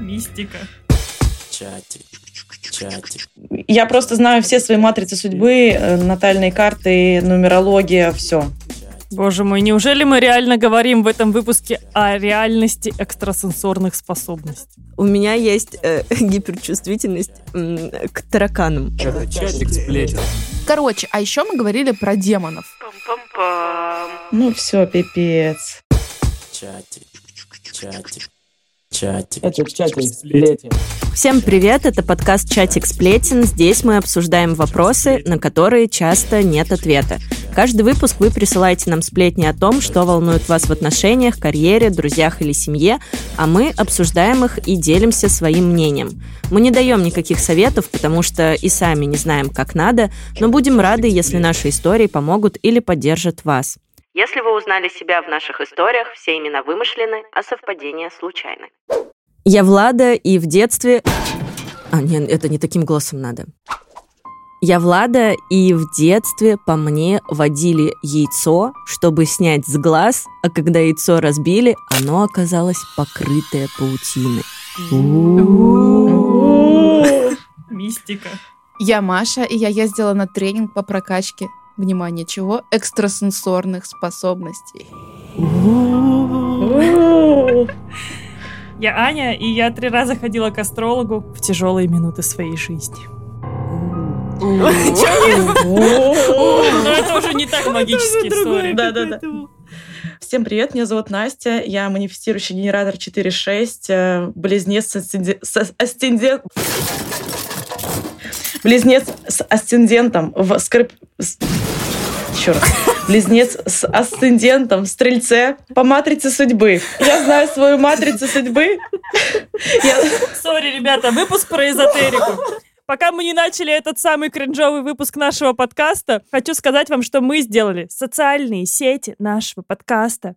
Мистика. Чатик. Чатик. Я просто знаю все свои матрицы судьбы, э, натальные карты, нумерология, все. Боже мой, неужели мы реально говорим в этом выпуске о реальности экстрасенсорных способностей? У меня есть э, гиперчувствительность м, к тараканам. Чатик сплетен. Короче, а еще мы говорили про демонов. Ну все, пипец. Чатик. Чатик. Чатик. Это чатик сплетен. Всем привет, это подкаст «Чатик сплетен». Здесь мы обсуждаем вопросы, на которые часто нет ответа. Каждый выпуск вы присылаете нам сплетни о том, что волнует вас в отношениях, карьере, друзьях или семье, а мы обсуждаем их и делимся своим мнением. Мы не даем никаких советов, потому что и сами не знаем, как надо, но будем рады, если наши истории помогут или поддержат вас. Если вы узнали себя в наших историях, все имена вымышлены, а совпадения случайны. Я Влада, и в детстве... А, нет, это не таким голосом надо. Я Влада, и в детстве по мне водили яйцо, чтобы снять с глаз, а когда яйцо разбили, оно оказалось покрытое паутиной. Мистика. Я Маша, и я ездила на тренинг по прокачке, внимание, чего? Экстрасенсорных способностей. Я Аня, и я три раза ходила к астрологу в тяжелые минуты своей жизни. Но это уже не так магические истории. Да-да-да. Всем привет, меня зовут Настя, я манифестирующий генератор 4.6, э, близнец с асценде- с асцендент... Близнец с асцендентом в скрип... с- Еще раз. Близнец с асцендентом в стрельце по матрице судьбы. Я знаю свою матрицу судьбы. Я- Сори, ребята, выпуск про эзотерику. Пока мы не начали этот самый кринжовый выпуск нашего подкаста, хочу сказать вам, что мы сделали социальные сети нашего подкаста.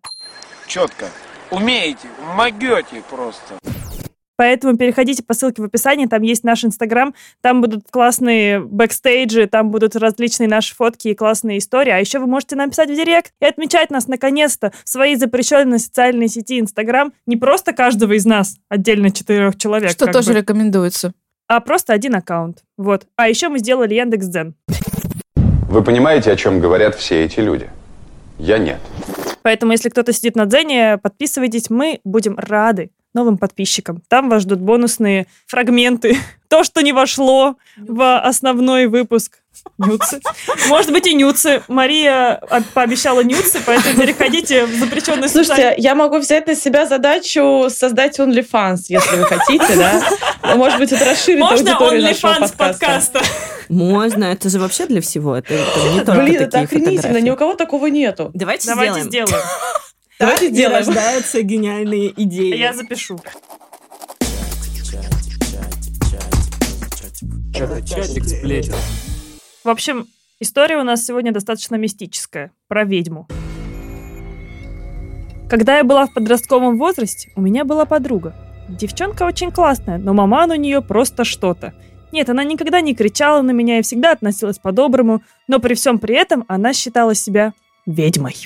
четко. Умеете, могете просто. Поэтому переходите по ссылке в описании, там есть наш инстаграм, там будут классные бэкстейджи, там будут различные наши фотки и классные истории. А еще вы можете написать в директ и отмечать нас наконец-то в своей запрещенной социальной сети инстаграм. Не просто каждого из нас, отдельно четырех человек. Что тоже бы, рекомендуется. а просто один аккаунт. Вот. А еще мы сделали Яндекс.Дзен. Вы понимаете, о чем говорят все эти люди? Я нет. Поэтому, если кто-то сидит на Дзене, подписывайтесь, мы будем рады новым подписчикам. Там вас ждут бонусные фрагменты. То, что не вошло в основной выпуск. Нюцы. Может быть и нюцы. Мария пообещала нюцы, поэтому переходите в запрещенный Слушайте, я могу взять на себя задачу создать OnlyFans, если вы хотите, да? Может быть, это расширит Можно аудиторию нашего OnlyFans подкаста. подкаста. Можно, это же вообще для всего. Это, это не только Блин, такие это охренительно, фотографии. ни у кого такого нету. Давайте, Давайте сделаем. сделаем. Давайте Так и сделаем. рождаются гениальные идеи. Я запишу. Чатик. Чатик сплетен. В общем, история у нас сегодня достаточно мистическая. Про ведьму. Когда я была в подростковом возрасте, у меня была подруга. Девчонка очень классная, но маман у нее просто что-то. Нет, она никогда не кричала на меня и всегда относилась по-доброму, но при всем при этом она считала себя ведьмой.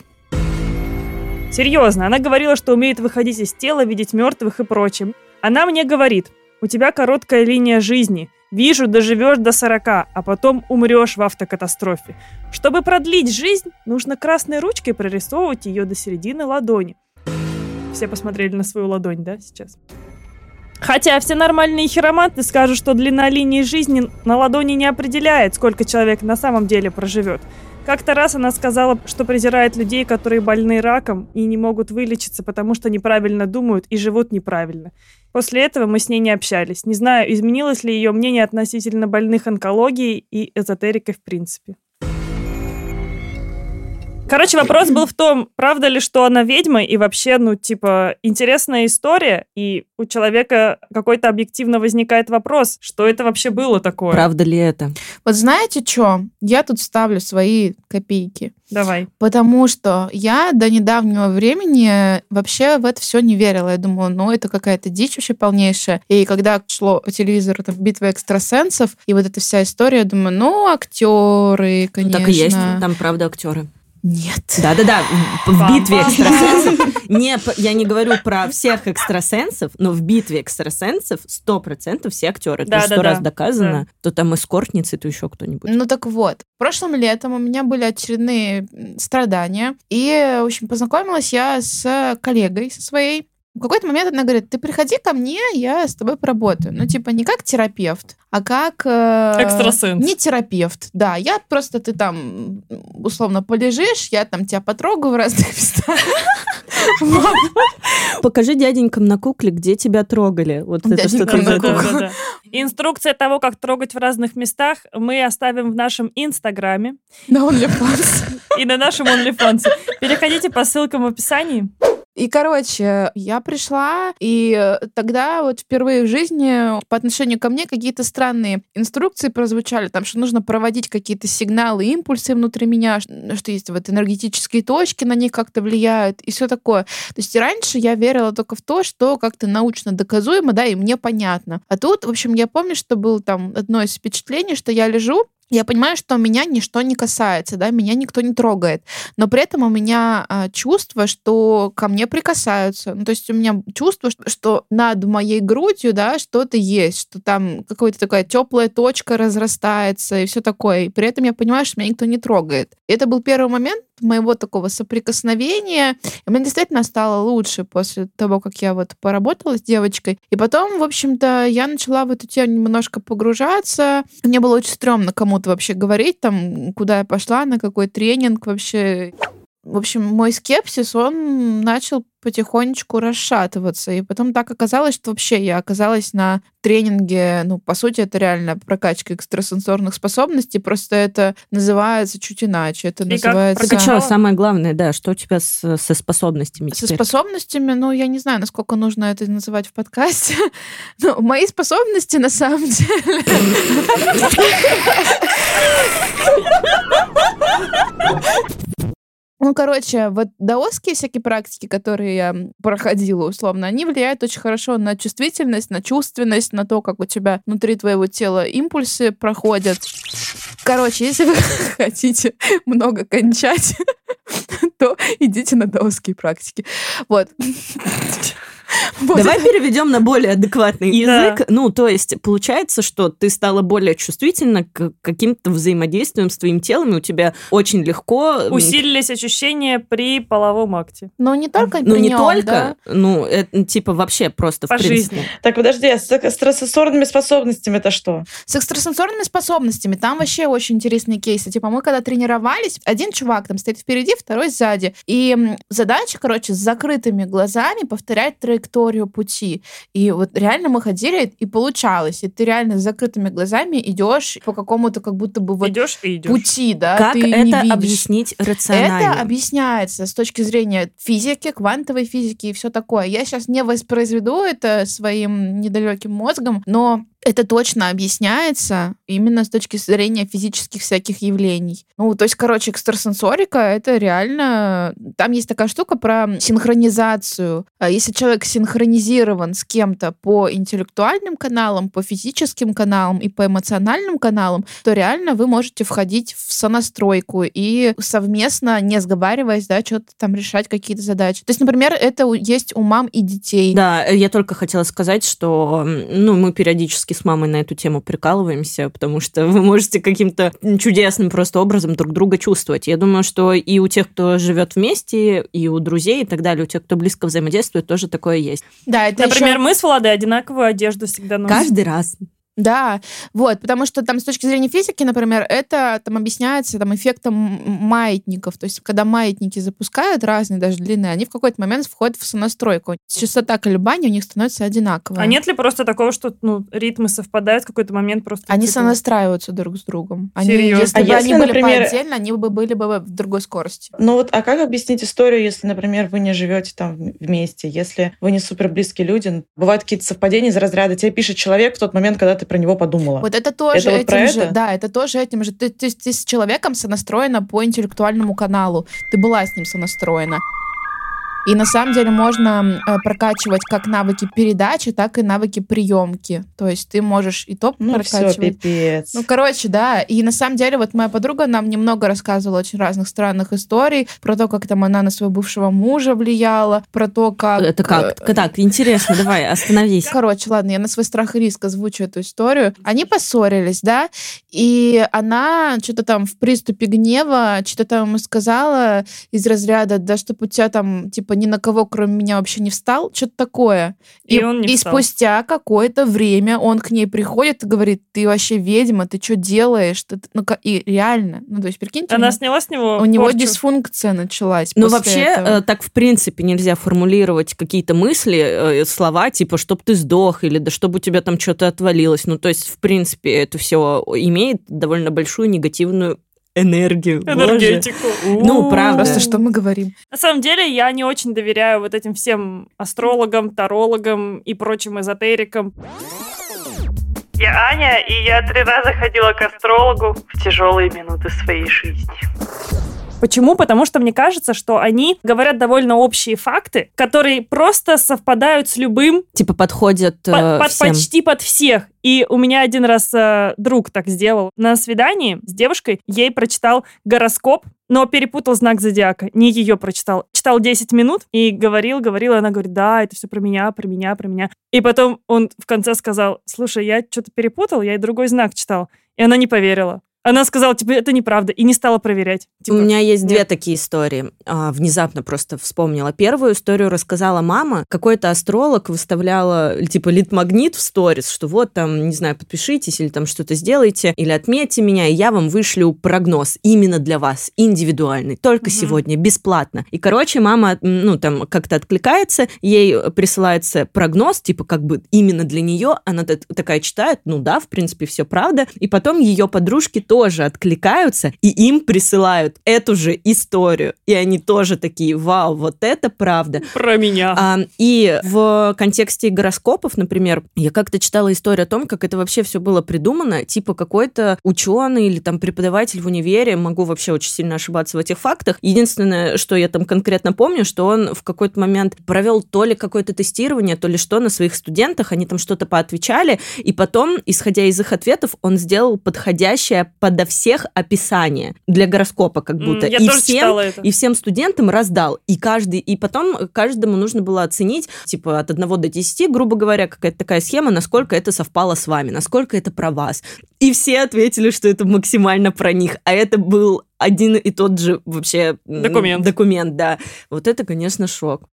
Серьезно, она говорила, что умеет выходить из тела, видеть мертвых и прочим. Она мне говорит, у тебя короткая линия жизни. Вижу, доживешь до 40, а потом умрешь в автокатастрофе. Чтобы продлить жизнь, нужно красной ручкой прорисовывать ее до середины ладони. Все посмотрели на свою ладонь, да, сейчас? Хотя все нормальные хироманты скажут, что длина линии жизни на ладони не определяет, сколько человек на самом деле проживет. Как-то раз она сказала, что презирает людей, которые больны раком и не могут вылечиться, потому что неправильно думают и живут неправильно. После этого мы с ней не общались. Не знаю, изменилось ли ее мнение относительно больных онкологией и эзотерикой в принципе. Короче, вопрос был в том, правда ли, что она ведьма, и вообще, ну, типа, интересная история, и у человека какой-то объективно возникает вопрос, что это вообще было такое. Правда ли это? Вот знаете что? Я тут ставлю свои копейки. Давай. Потому что я до недавнего времени вообще в это все не верила. Я думала, ну, это какая-то дичь вообще полнейшая. И когда шло по телевизору там, битва экстрасенсов, и вот эта вся история, я думаю, ну, актеры, Ну, конечно. так и есть, там правда актеры. Нет. Да-да-да, в- в битве экстрасенсов. Не, я не говорю про всех экстрасенсов, но в битве экстрасенсов 100% все актеры. Это Да, сто да, раз да, доказано. То там эскортницы, то еще кто-нибудь. Ну так вот, прошлым летом у меня были очередные страдания, и, в общем, познакомилась я с коллегой со своей. В какой-то момент она говорит, ты приходи ко мне, я с тобой поработаю. Ну, типа, не как терапевт, а как... э, Экстрасенс. Не терапевт, да. Я просто, ты там, условно, полежишь, я там тебя потрогаю в разных местах. Покажи дяденькам на кукле, где тебя трогали. Вот это. Да-да-да. Инструкция того, как трогать в разных местах, мы оставим в нашем инстаграме На OnlyFans. и на нашем OnlyFans. Переходите по ссылкам в описании. И, короче, я пришла, и тогда вот впервые в жизни по отношению ко мне какие-то странные инструкции прозвучали, там, что нужно проводить какие-то сигналы, импульсы внутри меня, что есть вот энергетические точки, на них как-то влияют, и все такое. То есть раньше я верила только в то, что как-то научно доказуемо, да, и мне понятно. А тут, в общем, я помню, что было там одно из впечатлений, что я лежу, я понимаю, что меня ничто не касается, да, меня никто не трогает но при этом у меня а, чувство, что ко мне прикасаются. Ну, то есть у меня чувство, что, что над моей грудью, да, что-то есть, что там какая-то такая теплая точка разрастается и все такое. И при этом я понимаю, что меня никто не трогает. И это был первый момент моего такого соприкосновения. И мне действительно стало лучше после того, как я вот поработала с девочкой. И потом, в общем-то, я начала в эту тему немножко погружаться. Мне было очень стрёмно кому-то вообще говорить, там, куда я пошла, на какой тренинг вообще. В общем, мой скепсис, он начал потихонечку расшатываться. И потом так оказалось, что вообще я оказалась на тренинге, ну, по сути, это реально прокачка экстрасенсорных способностей, просто это называется чуть иначе. Это И как называется... Прокачала? что, самое главное, да, что у тебя с- со способностями Со теперь? способностями, ну, я не знаю, насколько нужно это называть в подкасте. Но мои способности, на самом деле... Ну, короче, вот даосские всякие практики, которые я проходила, условно, они влияют очень хорошо на чувствительность, на чувственность, на то, как у тебя внутри твоего тела импульсы проходят. Короче, если вы хотите много кончать, то идите на даосские практики. Вот. Давай переведем на более адекватный язык. Ну, то есть, получается, что ты стала более чувствительна к каким-то взаимодействиям с твоим телом, и у тебя очень легко... Усилились ощущения при половом акте. Но не только Ну, не только, да. ну, это, типа, вообще просто, По в принципе. жизни. Так, подожди, а с экстрасенсорными способностями это что? С экстрасенсорными способностями там вообще очень интересные кейсы. Типа мы когда тренировались, один чувак там стоит впереди, второй сзади. И задача, короче, с закрытыми глазами повторять траекторию пути. И вот реально мы ходили, и получалось. И ты реально с закрытыми глазами идешь по какому-то как будто бы вот Идешь и идешь. пути, да, Как ты не это видишь. объяснить рационально? Это объясняется с точки зрения физики, квантовой физики и все такое. Я сейчас не воспроизведу это своим недалеким мозгом, но это точно объясняется именно с точки зрения физических всяких явлений. Ну, то есть, короче, экстрасенсорика — это реально... Там есть такая штука про синхронизацию. А Если человек синхронизирован с кем-то по интеллектуальным каналам, по физическим каналам и по эмоциональным каналам, то реально вы можете входить в сонастройку и совместно, не сговариваясь, да, что-то там решать какие-то задачи. То есть, например, это есть у мам и детей. Да, я только хотела сказать, что ну, мы периодически с мамой на эту тему прикалываемся, потому что вы можете каким-то чудесным просто образом друг друга чувствовать. Я думаю, что и у тех, кто живет вместе, и у друзей и так далее, у тех, кто близко взаимодействует, тоже такое есть. Да, это Например, ещё- мы с Владой одинаковую одежду всегда носим. Каждый раз. Да, вот, потому что там с точки зрения физики, например, это там объясняется там эффектом маятников. То есть, когда маятники запускают разные даже длины, они в какой-то момент входят в сонастройку. Частота колебаний у них становится одинаковая. А нет ли просто такого, что ну, ритмы совпадают в какой-то момент просто? Они типа, сонастраиваются друг с другом. Они, Серьезно? если А бы если, они были например- по отдельно, они бы были бы в другой скорости. Ну вот, а как объяснить историю, если, например, вы не живете там вместе, если вы не супер близкие люди, бывают какие-то совпадения из разряда, тебе пишет человек в тот момент, когда ты про него подумала. Вот это тоже Это вот этим про же, это? да, это тоже этим же. Ты, ты- ты с человеком сонастроена по интеллектуальному каналу. Ты была с ним сонастроена. И на самом деле можно э, прокачивать как навыки передачи, так и навыки приемки. То есть ты можешь и топ Ну все, прокачивать. пипец. Ну, короче, да. И на самом деле, вот моя подруга нам немного рассказывала очень разных странных историй про то, как там она на своего бывшего мужа влияла, про то, как... Это как? э, Так, интересно, давай, остановись. Короче, ладно, я на свой страх и риск озвучу эту историю. Они поссорились, да, и она что-то там в приступе гнева, что-то там ему сказала из разряда, да чтоб у тебя там, типа, ни на кого, кроме меня, вообще не встал, что-то такое. И он не и встал. спустя какое-то время он к ней приходит и говорит, ты вообще ведьма, ты что делаешь? Ты- Ну, и реально, ну, то есть, прикиньте, Она у- сняла с него у него порчу. дисфункция началась Ну, вообще, этого. э, так в принципе нельзя формулировать какие-то мысли, э, слова, типа, чтоб ты сдох, или да чтобы у тебя там что-то отвалилось. Ну, то есть, в принципе, это все имеет довольно большую негативную энергию. Боже. Энергетику. Ну, правда. Просто что мы говорим? На самом деле, я не очень доверяю вот этим всем астрологам, тарологам и прочим эзотерикам. Я Аня, и я три раза ходила к астрологу в тяжелые минуты своей жизни. Почему? Потому что мне кажется, что они говорят довольно общие факты, которые просто совпадают с любым, Типа подходят э, по- под- всем. почти под всех. И у меня один раз э, друг так сделал. На свидании с девушкой ей прочитал гороскоп, но перепутал знак зодиака. Не ее прочитал. Читал 10 минут и говорил, говорил, и она говорит, да, это все про меня, про меня, про меня. И потом он в конце сказал, слушай, я что-то перепутал, я и другой знак читал. И она не поверила. Она сказала, типа, это неправда, и не стала проверять. Типа, У меня есть две нет. такие истории. А, внезапно просто вспомнила. Первую историю рассказала мама. Какой-то астролог выставляла, типа, литмагнит в сторис, что вот там, не знаю, подпишитесь или там что-то сделайте, или отметьте меня, и я вам вышлю прогноз именно для вас, индивидуальный, только Мгм. сегодня, бесплатно. И, короче, мама, ну, там, как-то откликается, ей присылается прогноз, типа, как бы именно для нее, она такая читает, ну да, в принципе, все правда, и потом ее подружки тоже откликаются, и им присылают эту же историю, и они тоже такие, вау, вот это правда. Про меня. А, и в контексте гороскопов, например, я как-то читала историю о том, как это вообще все было придумано. Типа какой-то ученый или там преподаватель в универе, могу вообще очень сильно ошибаться в этих фактах. Единственное, что я там конкретно помню, что он в какой-то момент провел то ли какое-то тестирование, то ли что на своих студентах, они там что-то поотвечали, и потом, исходя из их ответов, он сделал подходящее подо всех описание для гороскопа как будто. Я и тоже всем читала это. и всем студентам раздал. И каждый, и потом каждому нужно было оценить, типа, от 1 до 10, грубо говоря, какая-то такая схема, насколько это совпало с вами, насколько это про вас. И все ответили, что это максимально про них. А это был один и тот же вообще Документ. Документ, да. Вот это, конечно, шок.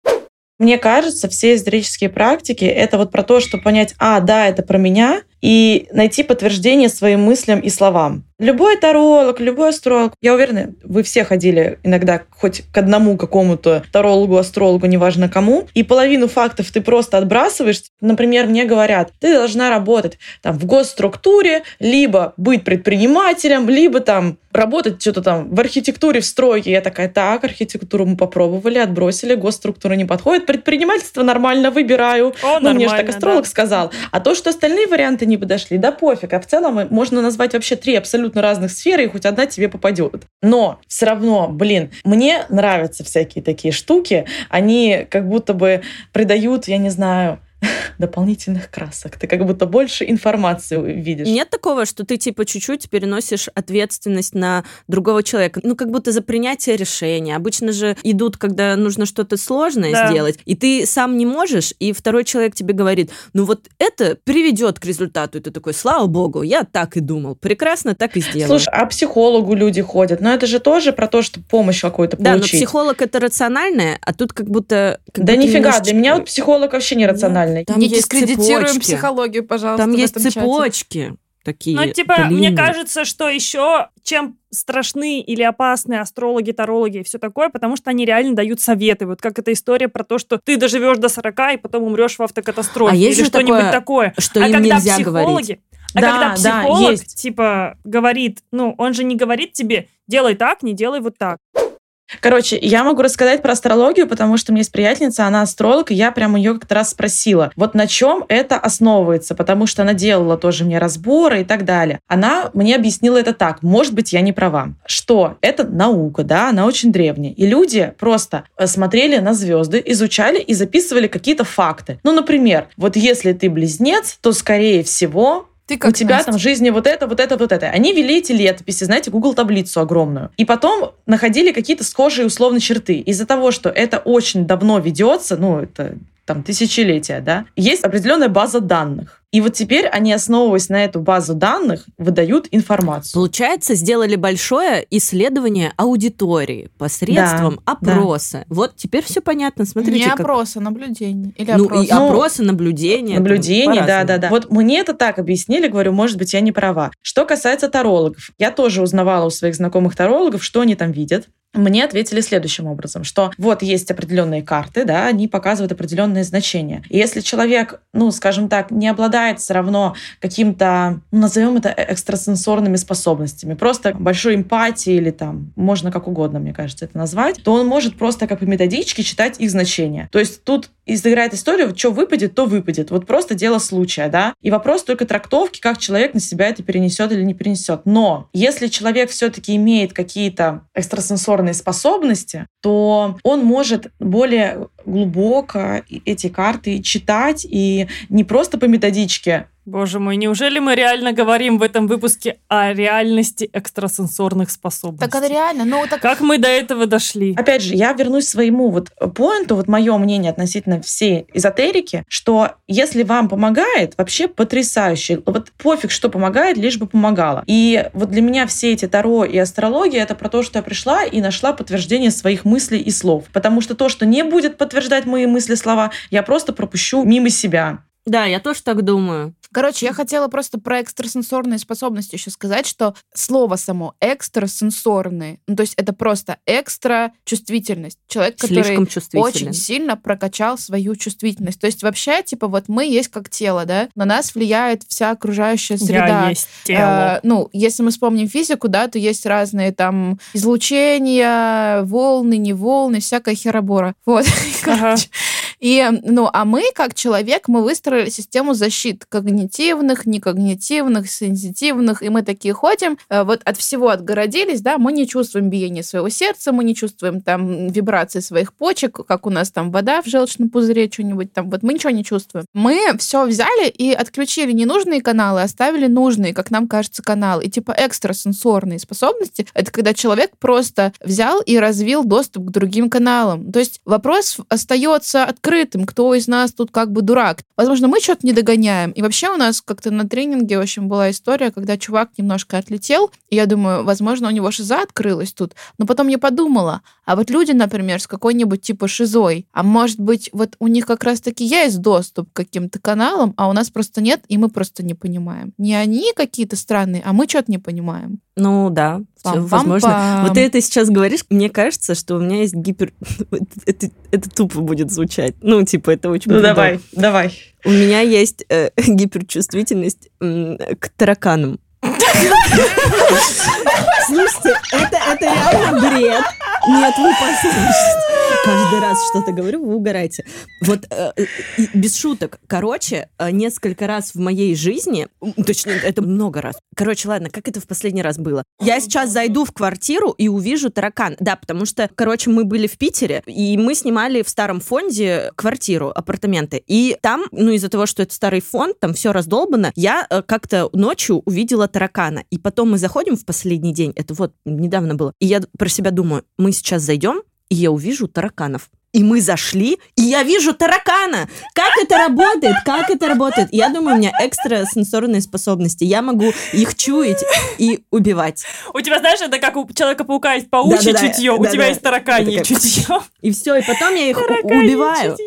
Мне кажется, все эзотерические практики — это вот про то, что понять, а, да, это про меня, и найти подтверждение своим мыслям и словам. Любой таролог, любой астролог, я уверена, вы все ходили иногда хоть к одному какому-то тарологу, астрологу, неважно кому, и половину фактов ты просто отбрасываешь. Например, мне говорят, ты должна работать там в госструктуре, либо быть предпринимателем, либо там работать что-то там в архитектуре, в стройке. Я такая, так, архитектуру мы попробовали, отбросили, госструктура не подходит, предпринимательство нормально выбираю. О, ну, мне же так астролог да. сказал. А то, что остальные варианты не подошли, да пофиг. А в целом можно назвать вообще три абсолютно разных сферы, и хоть одна тебе попадет. Но все равно, блин, мне нравятся всякие такие штуки. Они как будто бы придают, я не знаю, дополнительных красок. Ты как будто больше информации видишь. Нет такого, что ты типа чуть-чуть переносишь ответственность на другого человека. Ну, как будто за принятие решения. Обычно же идут, когда нужно что-то сложное Да. сделать, и ты сам не можешь, и второй человек тебе говорит, ну вот это приведет к результату. И ты такой, слава богу, я так и думал. Прекрасно так и сделал. Слушай, а психологу люди ходят, но это же тоже про то, что помощь какую-то да, но получить. психолог это рациональное, а тут как будто... как Да будто нифига, немножечко- для меня вот психолог вообще нерациональный. Там не дискредитируем цепочки. психологию, пожалуйста. Там есть этом чате. цепочки такие Ну, типа, мне длинные. кажется, что еще чем страшны или опасны астрологи, тарологи и все такое, потому что они реально дают советы. Вот как эта история про то, что ты доживешь до 40 и потом умрешь в автокатастрофе. А есть или что-нибудь такое, такое. что а им когда нельзя психологи, говорить. а Да, когда да, психолог, есть. типа, говорит, ну, он же не говорит тебе, делай так, не делай вот так. Короче, я могу рассказать про астрологию, потому что у меня есть приятельница, она астролог, и я прям ее как-то раз спросила, вот на чем это основывается, потому что она делала тоже мне разборы и так далее. Она мне объяснила это так, может быть, я не права, что это наука, да, она очень древняя, и люди просто э, смотрели на звезды, изучали и записывали какие-то факты. Ну, например, вот если ты близнец, то, скорее всего, Ты как у тебя Настя. там в жизни вот это, вот это, вот это. Они вели эти летописи, знаете, Google таблицу огромную. И потом находили какие-то схожие условно черты. Из-за того, что это очень давно ведется, ну, это там тысячелетия, да, есть определенная база данных. И вот теперь они, основываясь на эту базу данных, выдают информацию. Получается, сделали большое исследование аудитории посредством Да, опроса. Вот теперь все понятно. Смотрите, Не как- опрос, а наблюдение. Или Ну, опрос. и опросы, наблюдения. там Наблюдение, да, да, да. Вот мне это так объяснили, говорю, может быть, я не права. Что касается тарологов, я тоже узнавала у своих знакомых тарологов, что они там видят. Мне ответили следующим образом, что вот есть определенные карты, да, они показывают определенные значения. И если человек, ну, скажем так, не обладает все равно каким-то, ну, назовем это экстрасенсорными способностями, просто большой эмпатией или там, можно как угодно, мне кажется, это назвать, то он может просто как по методичке читать их значения. То есть тут изыграет историю, что выпадет, то выпадет. Вот просто дело случая, да. И вопрос только трактовки, как человек на себя это перенесет или не перенесет. Но если человек все-таки имеет какие-то экстрасенсорные способности, то он может более глубоко эти карты читать и не просто по методичке Боже мой, неужели мы реально говорим в этом выпуске о реальности экстрасенсорных способностей? Так это реально, ну так Как мы до этого дошли? Опять же, я вернусь к своему вот поинту, вот мое мнение относительно всей эзотерики, что если вам помогает, вообще потрясающе. Вот пофиг, что помогает, лишь бы помогало. И вот для меня все эти таро и астрология это про то, что я пришла и нашла подтверждение своих мыслей и слов. Потому что то, что не будет подтверждать мои мысли, слова, я просто пропущу мимо себя. Да, я тоже так думаю. Короче, я хотела просто про экстрасенсорные способности еще сказать, что слово само экстрасенсорные, ну, то есть это просто экстра чувствительность. Человек, который Слишком очень сильно прокачал свою чувствительность. То есть вообще, типа, вот мы есть как тело, да, на нас влияет вся окружающая среда. Я есть тело. Э, ну, если мы вспомним физику, да, то есть разные там излучения, волны, не волны, всякая херобора. Вот. Короче. И, ну, а мы, как человек, мы выстроили систему защит когнитивных, некогнитивных, сенситивных, и мы такие ходим, э, вот от всего отгородились, да, мы не чувствуем биение своего сердца, мы не чувствуем там вибрации своих почек, как у нас там вода в желчном пузыре, что-нибудь там, вот мы ничего не чувствуем. Мы все взяли и отключили ненужные каналы, оставили нужные, как нам кажется, каналы. И типа экстрасенсорные способности — это когда человек просто взял и развил доступ к другим каналам. То есть вопрос остается открытым, кто из нас тут как бы дурак. Возможно, мы что-то не догоняем. И вообще у нас как-то на тренинге, в общем, была история, когда чувак немножко отлетел, и я думаю, возможно, у него шиза открылась тут. Но потом я подумала, а вот люди, например, с какой-нибудь типа шизой, а может быть, вот у них как раз-таки есть доступ к каким-то каналам, а у нас просто нет, и мы просто не понимаем. Не они какие-то странные, а мы что-то не понимаем. Ну да, Пам-пам-пам. возможно. Вот ты это сейчас говоришь, мне кажется, что у меня есть гипер... это, это тупо будет звучать. Ну, типа, это очень... Ну давай, давай. У меня есть э, гиперчувствительность к тараканам. Слушайте, это, это реально бред. Нет, вы послушайте. Каждый раз что-то говорю, вы угораете. Вот э, без шуток. Короче, э, несколько раз в моей жизни, точнее, это много раз. Короче, ладно, как это в последний раз было? Я сейчас зайду в квартиру и увижу таракан. Да, потому что, короче, мы были в Питере, и мы снимали в старом фонде квартиру, апартаменты. И там, ну, из-за того, что это старый фонд, там все раздолбано, я э, как-то ночью увидела таракана. И потом мы заходим в последний день, это вот недавно было, и я про себя думаю, мы сейчас зайдем, и я увижу тараканов. И мы зашли, и я вижу таракана. Как это работает? Как это работает? Я думаю, у меня экстрасенсорные способности. Я могу их чуять и убивать. У тебя, знаешь, это как у Человека-паука есть паучье Да-да-да, чутье, у да-да. тебя есть тараканье такая, чутье. И все, и потом я их у- Тараканье убиваю. чутье.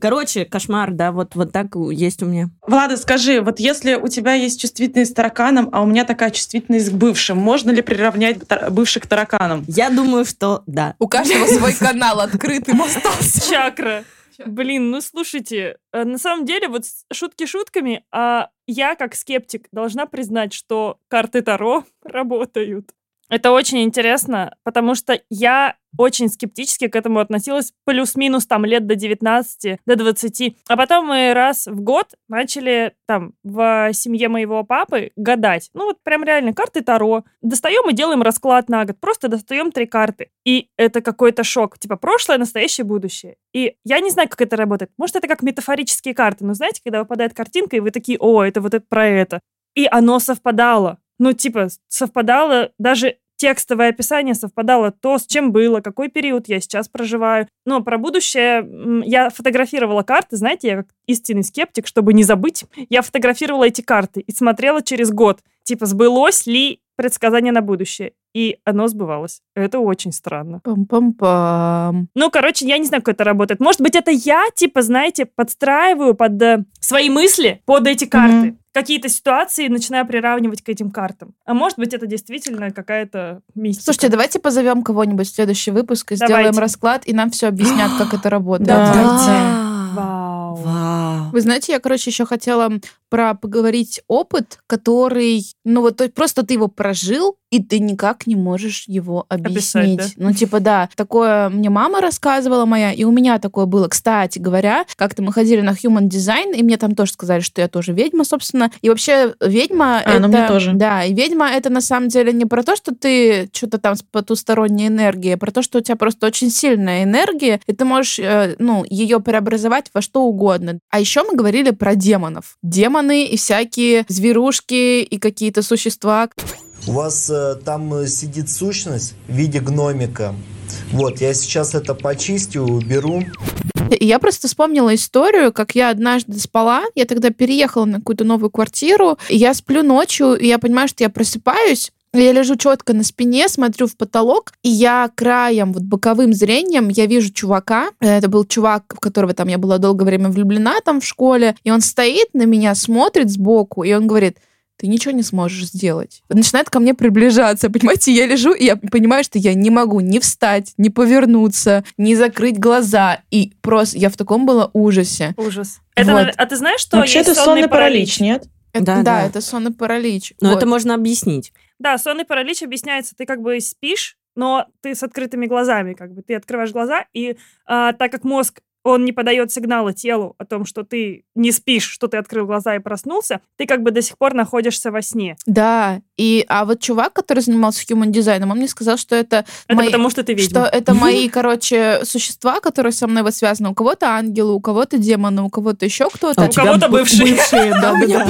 Короче, кошмар, да, вот, вот так есть у меня. Влада, скажи, вот если у тебя есть чувствительность к тараканам, а у меня такая чувствительность к бывшим, можно ли приравнять тар- бывших к тараканам? Я думаю, что да. У каждого свой канал открытым остался. Чакра. Блин, ну слушайте, э, на самом деле, вот шутки шутками, а я, как скептик, должна признать, что карты Таро работают. Это очень интересно, потому что я очень скептически к этому относилась, плюс-минус там лет до 19, до 20. А потом мы раз в год начали там в семье моего папы гадать. Ну вот прям реально карты Таро. Достаем и делаем расклад на год. Просто достаем три карты. И это какой-то шок. Типа прошлое, настоящее, будущее. И я не знаю, как это работает. Может, это как метафорические карты. Но знаете, когда выпадает картинка, и вы такие, о, это вот это про это. И оно совпадало. Ну, типа, совпадало даже текстовое описание совпадало то, с чем было, какой период я сейчас проживаю. Но про будущее я фотографировала карты, знаете, я как истинный скептик, чтобы не забыть, я фотографировала эти карты и смотрела через год, типа, сбылось ли предсказание на будущее. И оно сбывалось. Это очень странно. Пам-пам-пам. Ну, короче, я не знаю, как это работает. Может быть, это я, типа, знаете, подстраиваю под э, свои мысли под эти карты. Мгм. Какие-то ситуации начинаю приравнивать к этим картам. А может быть, это действительно какая-то мистика. Слушайте, давайте позовем кого-нибудь в следующий выпуск и Давайте. сделаем расклад, и нам все объяснят, как это работает. Да. Вау. Вау. Вы знаете, я, короче, еще хотела про поговорить опыт, который, ну вот то просто ты его прожил, и ты никак не можешь его Описать, объяснить. да? Ну, типа, да, такое мне мама рассказывала моя, и у меня такое было. Кстати говоря, как-то мы ходили на Human Design, и мне там тоже сказали, что я тоже ведьма, собственно. И вообще ведьма А, это... ну мне тоже. Да, и ведьма это на самом деле не про то, что ты что-то там с потусторонней энергией, а про то, что у тебя просто очень сильная энергия, и ты можешь, э, ну, ее преобразовать во что угодно. А еще мы говорили про демонов. Демоны и всякие зверушки и какие-то существа. У вас э, там э, сидит сущность в виде гномика. Вот, я сейчас это почистю, уберу. Я просто вспомнила историю, как я однажды спала, я тогда переехала на какую-то новую квартиру, и я сплю ночью, и я понимаю, что я просыпаюсь, я лежу четко на спине, смотрю в потолок, и я краем, вот боковым зрением, я вижу чувака. Это был чувак, в которого там я была долгое время влюблена там в школе. И он стоит на меня, смотрит сбоку, и он говорит, ты ничего не сможешь сделать. Начинает ко мне приближаться, понимаете, я лежу, и я понимаю, что я не могу ни встать, ни повернуться, ни закрыть глаза. И просто я в таком было ужасе. Ужас. Это, Вот. А ты знаешь, что Вообще есть это сонный паралич, нет? Это- Да, да, да. это сонный паралич. Но Вот. это можно объяснить. Да, сонный паралич объясняется, ты как бы спишь, но ты с открытыми глазами, как бы ты открываешь глаза, и а, так как мозг он не подает сигнала телу о том, что ты не спишь, что ты открыл глаза и проснулся, ты как бы до сих пор находишься во сне. Да, и а вот чувак, который занимался human дизайном, он мне сказал, что это Это мои- потому, что ты ведьма. что это мои, короче, существа, которые со мной вот связаны. У кого-то ангелы, у кого-то демоны, у кого-то еще кто-то. у кого-то бывшие. Бывшие, да, да, да.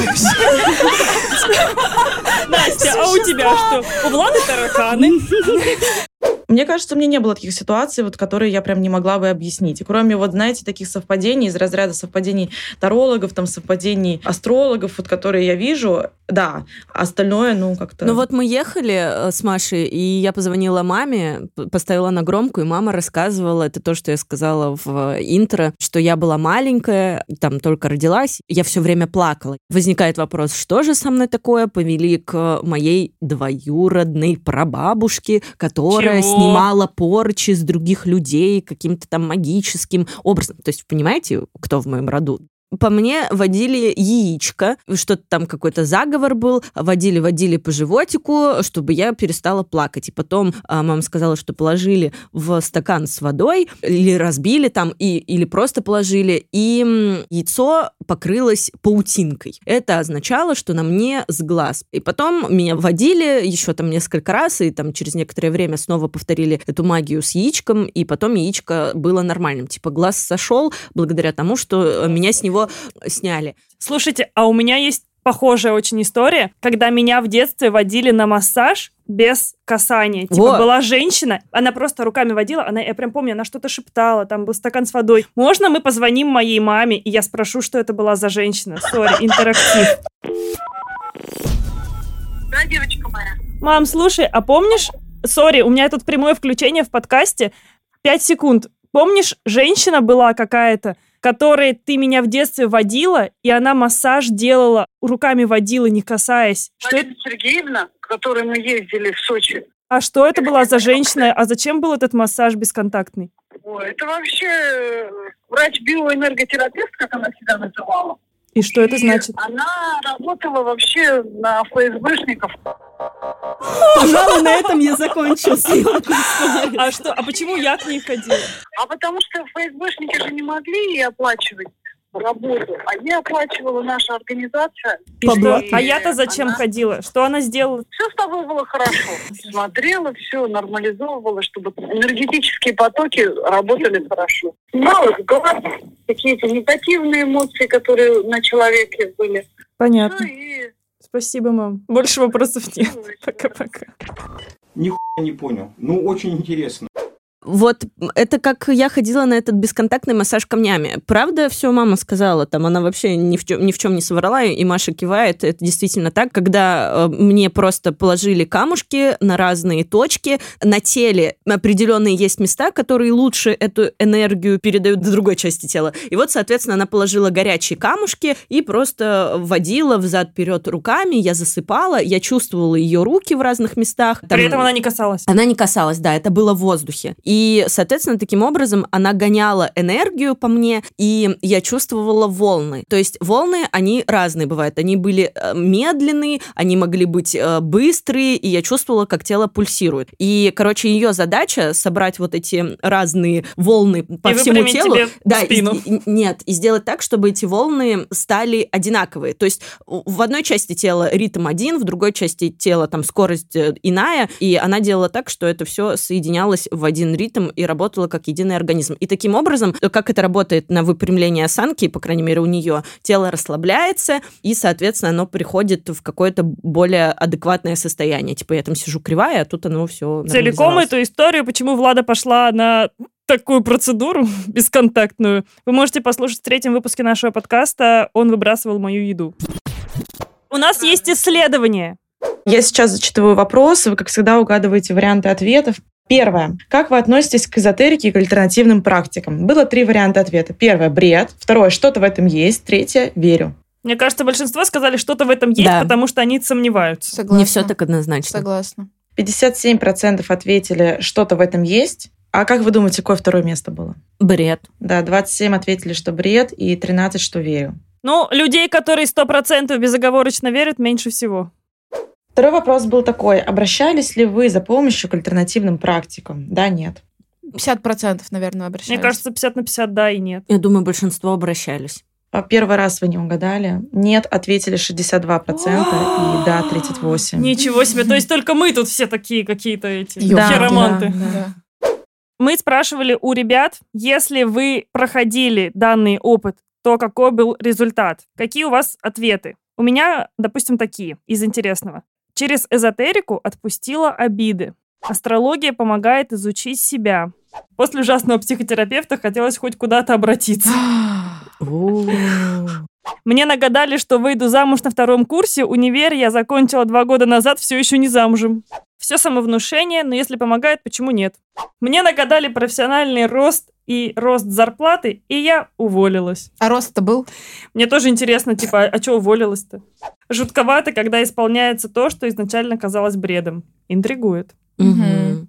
Настя, а у тебя что? У Влады тараканы. Мне кажется, у меня не было таких ситуаций, вот, которые я прям не могла бы объяснить. И кроме, вот, знаете, таких совпадений из разряда совпадений тарологов, там, совпадений астрологов, вот, которые я вижу, да. Остальное, ну, как-то... Ну вот мы ехали э, с Машей, и я позвонила маме, поставила на громкую, и мама рассказывала, это то, что я сказала в э, интро, что я была маленькая, там только родилась, я все время плакала. Возникает вопрос, что же со мной такое? Повели к моей двоюродной прабабушке, которая Чего? Снимала порчи с других людей каким-то там магическим образом. То есть, понимаете, кто в моем роду? По мне водили яичко, что-то там какой-то заговор был, водили, водили по животику, чтобы я перестала плакать. И потом а, мама сказала, что положили в стакан с водой, или разбили там, и, или просто положили, и яйцо покрылось паутинкой. Это означало, что на мне с глаз. И потом меня водили еще там несколько раз, и там через некоторое время снова повторили эту магию с яичком, и потом яичко было нормальным. Типа глаз сошел благодаря тому, что э, меня с него сняли. Слушайте, а у меня есть похожая очень история, когда меня в детстве водили на массаж без касания. Типа Во. была женщина, она просто руками водила, она, я прям помню, она что-то шептала, там был стакан с водой. Можно мы позвоним моей маме, и я спрошу, что это была за женщина? Сори, интерактив. Да, девочка моя. Мам, слушай, а помнишь, сори, у меня тут прямое включение в подкасте, пять секунд. Помнишь, женщина была какая-то, которой ты меня в детстве водила, и она массаж делала, руками водила, не касаясь. Что? Марина Сергеевна, к которой мы ездили в Сочи. А что это была за женщина? А зачем был этот массаж бесконтактный? Ой, это вообще э, врач-биоэнерготерапевт, как она себя называла. И что это значит? Она работала вообще на ФСБшников. Пожалуй, на этом я закончу съемку. А что, а почему я к ней ходила? А потому что ФСБшники же не могли оплачивать работу, а я оплачивала наша организация. И что? А я-то зачем она- ходила? Что она сделала? Все с тобой было хорошо. Смотрела, все нормализовывала, чтобы энергетические потоки работали хорошо. Мало глаз, какие-то негативные эмоции, которые на человеке были. Понятно. Ну и Спасибо, мам. Больше вопросов нет. Пока-пока. Нихуя не понял. Ну, очень интересно. Вот это как я ходила на этот бесконтактный массаж камнями. Правда, все мама сказала, там она вообще ни в чем, ни в чем не соврала, и Маша кивает. Это действительно так, когда э, мне просто положили камушки на разные точки. На теле определенные есть места, которые лучше эту энергию передают в другой части тела. И вот, соответственно, она положила горячие камушки и просто водила взад-вперед руками. Я засыпала, я чувствовала ее руки в разных местах. Там- При этом она не касалась. она не касалась, да, это было в воздухе. И, соответственно, таким образом она гоняла энергию по мне, и я чувствовала волны. То есть волны, они разные бывают. Они были э, медленные, они могли быть э, быстрые, и я чувствовала, как тело пульсирует. И, короче, ее задача собрать вот эти разные волны по И всему телу. тебе да, спину. и- нет, и сделать так, чтобы эти волны стали одинаковые. То есть в одной части тела ритм один, в другой части тела там скорость э, иная, и она делала так, что это все соединялось в один ритм и работало как единый организм. И таким образом, э, как это работает на выпрямление осанки, по крайней мере у нее, тело расслабляется, и, соответственно, оно приходит в какое-то более адекватное состояние. Типа я там сижу кривая, а тут оно все Целиком эту историю, почему Влада пошла на такую процедуру бесконтактную, вы можете послушать в третьем выпуске нашего подкаста «Он выбрасывал мою еду». У нас есть исследование. Я сейчас зачитываю вопросы, вы, как всегда, угадываете варианты ответов. Первое. Как вы относитесь к эзотерике и к альтернативным практикам? Было три варианта ответа. Первое – бред. Второе – что-то в этом есть. Третье – верю. Мне кажется, большинство сказали, что-то в этом есть, Да. потому что они сомневаются. Согласна. Не все так однозначно. Согласна. 57% ответили, что-то в этом есть. А как вы думаете, какое второе место было? Бред. Да, 27 ответили, что бред, и 13, что верю. Ну, людей, которые 100% безоговорочно верят, меньше всего. Второй вопрос был такой. Обращались ли вы за помощью к альтернативным практикам? Да, нет. 50% наверное, обращались. Мне кажется, 50 на 50 да и нет. Я думаю, большинство обращались. А Первый раз вы не угадали. Нет, ответили 62%, и да, 38%. Ничего себе. То есть только мы тут все такие какие-то эти Да, хироманты. да. Да. Мы спрашивали у ребят, если вы проходили данный опыт, то какой был результат? Какие у вас ответы? У меня, допустим, такие, из интересного. Через эзотерику отпустила обиды. Астрология помогает изучить себя. После ужасного психотерапевта хотелось хоть куда-то обратиться. Мне нагадали, что выйду замуж на втором курсе. Универ я закончила два года назад, все еще не замужем. Все самовнушение, но если помогает, почему нет? Мне нагадали профессиональный рост и рост зарплаты, и я уволилась. А рост-то был? Мне тоже интересно, типа, а что уволилась-то? Жутковато, когда исполняется то, что изначально казалось бредом. Интригует. Мгм.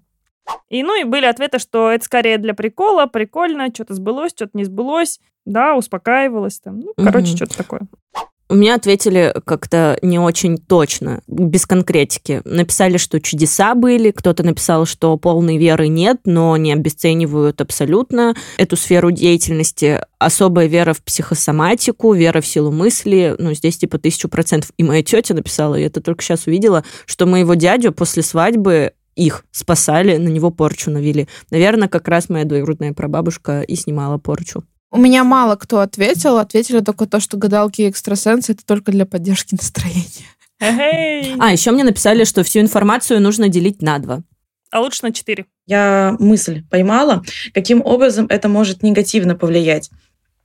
И ну и были ответы, что это скорее для прикола, прикольно, что-то сбылось, что-то не сбылось. Да, успокаивалась там. Ну, короче, Мгм. что-то такое. Меня ответили как-то не очень точно, без конкретики. Написали, что чудеса были, кто-то написал, что полной веры нет, но не обесценивают абсолютно эту сферу деятельности. Особая вера в психосоматику, вера в силу мысли, ну, здесь типа тысячу процентов. И моя тетя написала, я это только сейчас увидела, что моего дядю после свадьбы их спасали, на него порчу навели. Наверное, как раз моя двоюродная прабабушка и снимала порчу. У меня мало кто ответил. Ответили только то, что гадалки и экстрасенсы это только для поддержки настроения. А, еще мне написали, что всю информацию нужно делить на два. А лучше на 4. Я мысль поймала, каким образом это может негативно повлиять.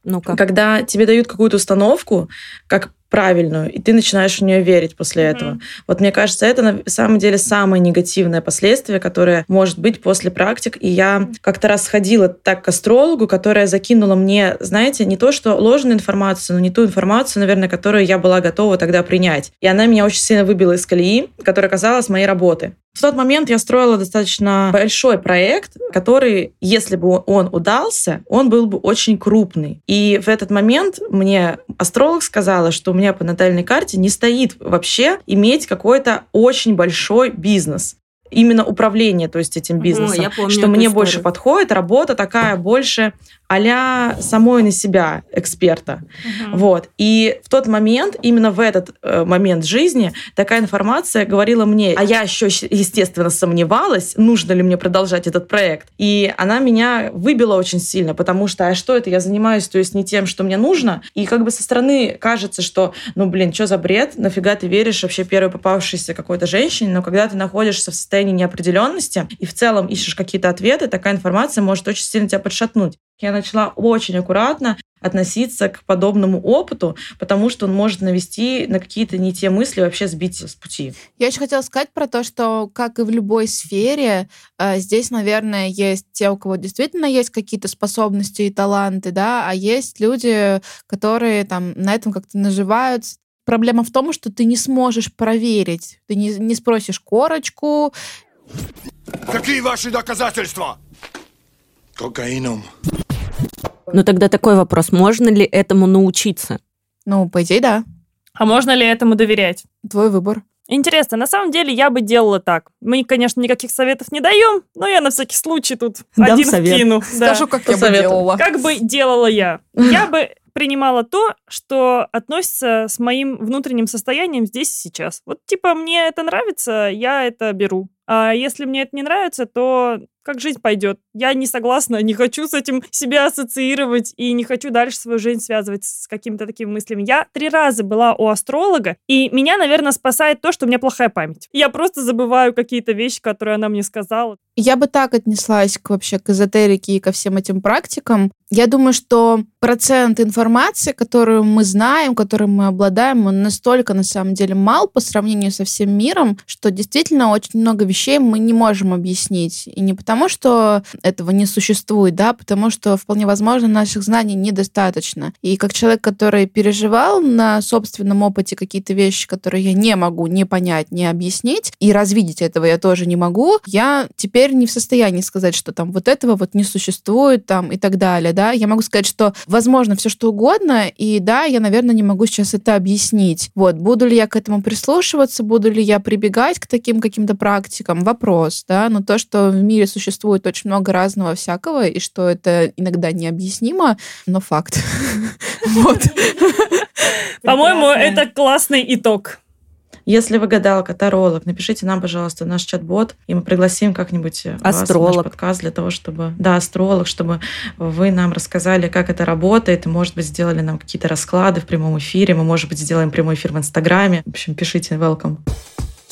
Ну-ка. Когда тебе дают какую-то установку, как правильную, и ты начинаешь в нее верить после этого. Вот мне кажется, это на самом деле самое негативное последствие, которое может быть после практик. И я как-то раз ходила так к астрологу, которая закинула мне, знаете, не то, что ложную информацию, но не ту информацию, наверное, которую я была готова тогда принять. И она меня очень сильно выбила из колеи, которая казалась моей работы. В тот момент я строила достаточно большой проект, который, если бы он удался, он был бы очень крупный. И в этот момент мне астролог сказала, что у меня по натальной карте не стоит вообще иметь какой-то очень большой бизнес именно управление, то есть этим бизнесом, я помню что мне историю. больше подходит работа такая больше а самой на себя эксперта. Вот. И в тот момент, именно в этот э, момент жизни, такая информация говорила мне, а я еще, естественно, сомневалась, нужно ли мне продолжать этот проект. И она меня выбила очень сильно, потому что, а что это, я занимаюсь, то есть не тем, что мне нужно. И как бы со стороны кажется, что, ну, блин, что за бред, нафига ты веришь вообще первой попавшейся какой-то женщине, но когда ты находишься в состоянии неопределенности и в целом ищешь какие-то ответы, такая информация может очень сильно тебя подшатнуть. Я начала очень аккуратно относиться к подобному опыту, потому что он может навести на какие-то не те мысли, вообще сбить с пути. Я еще хотела сказать про то, что, как и в любой сфере, э, здесь, наверное, есть те, у кого действительно есть какие-то способности и таланты, да, а есть люди, которые там на этом как-то наживаются. Проблема в том, что ты не сможешь проверить, ты не, не спросишь корочку. Какие ваши доказательства? Кокаином. Ну тогда такой вопрос, можно ли этому научиться? Ну, по идее, да. А можно ли этому доверять? Твой выбор. Интересно, на самом деле я бы делала так. Мы, конечно, никаких советов не даем, но я на всякий случай тут Дам один совет. вкину. Да. Скажу, как я бы делала. Как бы делала я? Я бы принимала то, что относится с моим внутренним состоянием здесь и сейчас. Вот типа мне это нравится, я это беру. А если мне это не нравится, то как жизнь пойдет. Я не согласна, не хочу с этим себя ассоциировать и не хочу дальше свою жизнь связывать с какими-то такими мыслями. Я три раза была у астролога, и меня, наверное, спасает то, что у меня плохая память. Я просто забываю какие-то вещи, которые она мне сказала. Я бы так отнеслась к, вообще к эзотерике и ко всем этим практикам. Я думаю, что процент информации, которую мы знаем, которой мы обладаем, он настолько, на самом деле, мал по сравнению со всем миром, что действительно очень много вещей мы не можем объяснить. И не потому, что этого не существует, да, потому что вполне возможно наших знаний недостаточно. И как человек, который переживал на собственном опыте какие-то вещи, которые я не могу не понять, не объяснить, и развидеть этого я тоже не могу, я теперь не в состоянии сказать, что там вот этого вот не существует там и так далее, да. Я могу сказать, что возможно все что угодно, и да, я, наверное, не могу сейчас это объяснить. Вот, буду ли я к этому прислушиваться, буду ли я прибегать к таким каким-то практикам, вопрос, да, но то, что в мире существует очень много разного всякого, и что это иногда необъяснимо, но факт. Вот. По-моему, это классный итог. Если вы гадалка, таролог, напишите нам, пожалуйста, наш чат-бот, и мы пригласим как-нибудь вас в наш Астролог. подкаст для того, чтобы... Да, астролог, чтобы вы нам рассказали, как это работает, и, может быть, сделали нам какие-то расклады в прямом эфире, мы, может быть, сделаем прямой эфир в Инстаграме. В общем, пишите welcome.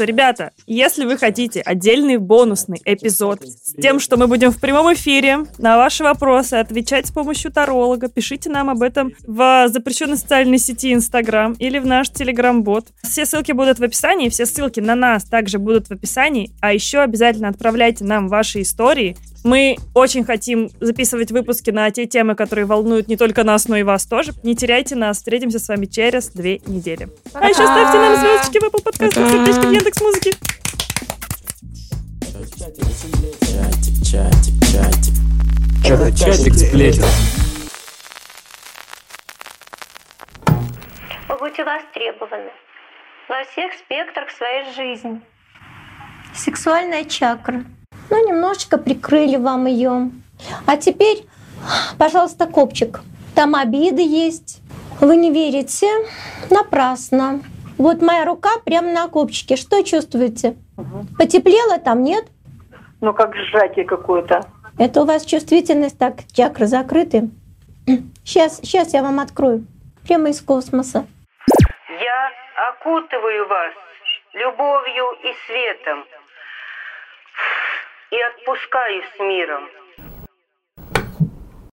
Что, ребята, если вы хотите отдельный бонусный эпизод с тем, что мы будем в прямом эфире на ваши вопросы отвечать с помощью таролога, пишите нам об этом в запрещенной социальной сети Инстаграм или в наш Телеграм-бот. Все ссылки будут в описании, все ссылки на нас также будут в описании, а еще обязательно отправляйте нам ваши истории. Мы очень хотим записывать выпуски на те темы, которые волнуют не только нас, но и вас тоже. Не теряйте нас. Встретимся с вами через две недели. А еще ставьте нам звездочки в Apple Podcast, сердечки в Яндекс.Музыке. Чатик, чатик, чатик. Это чатик сплетен. Вы будете востребованы во всех спектрах своей жизни. Сексуальная чакра. Ну, немножечко прикрыли вам ее. А теперь, пожалуйста, копчик. Там обиды есть. Вы не верите? Напрасно. Вот моя рука прямо на копчике. Что чувствуете? Потеплело там, нет? Ну, как сжатие какое-то. Это у вас чувствительность так, чакры закрыты. Сейчас, сейчас я вам открою. Прямо из космоса. Я окутываю вас любовью и светом и отпускаю с миром.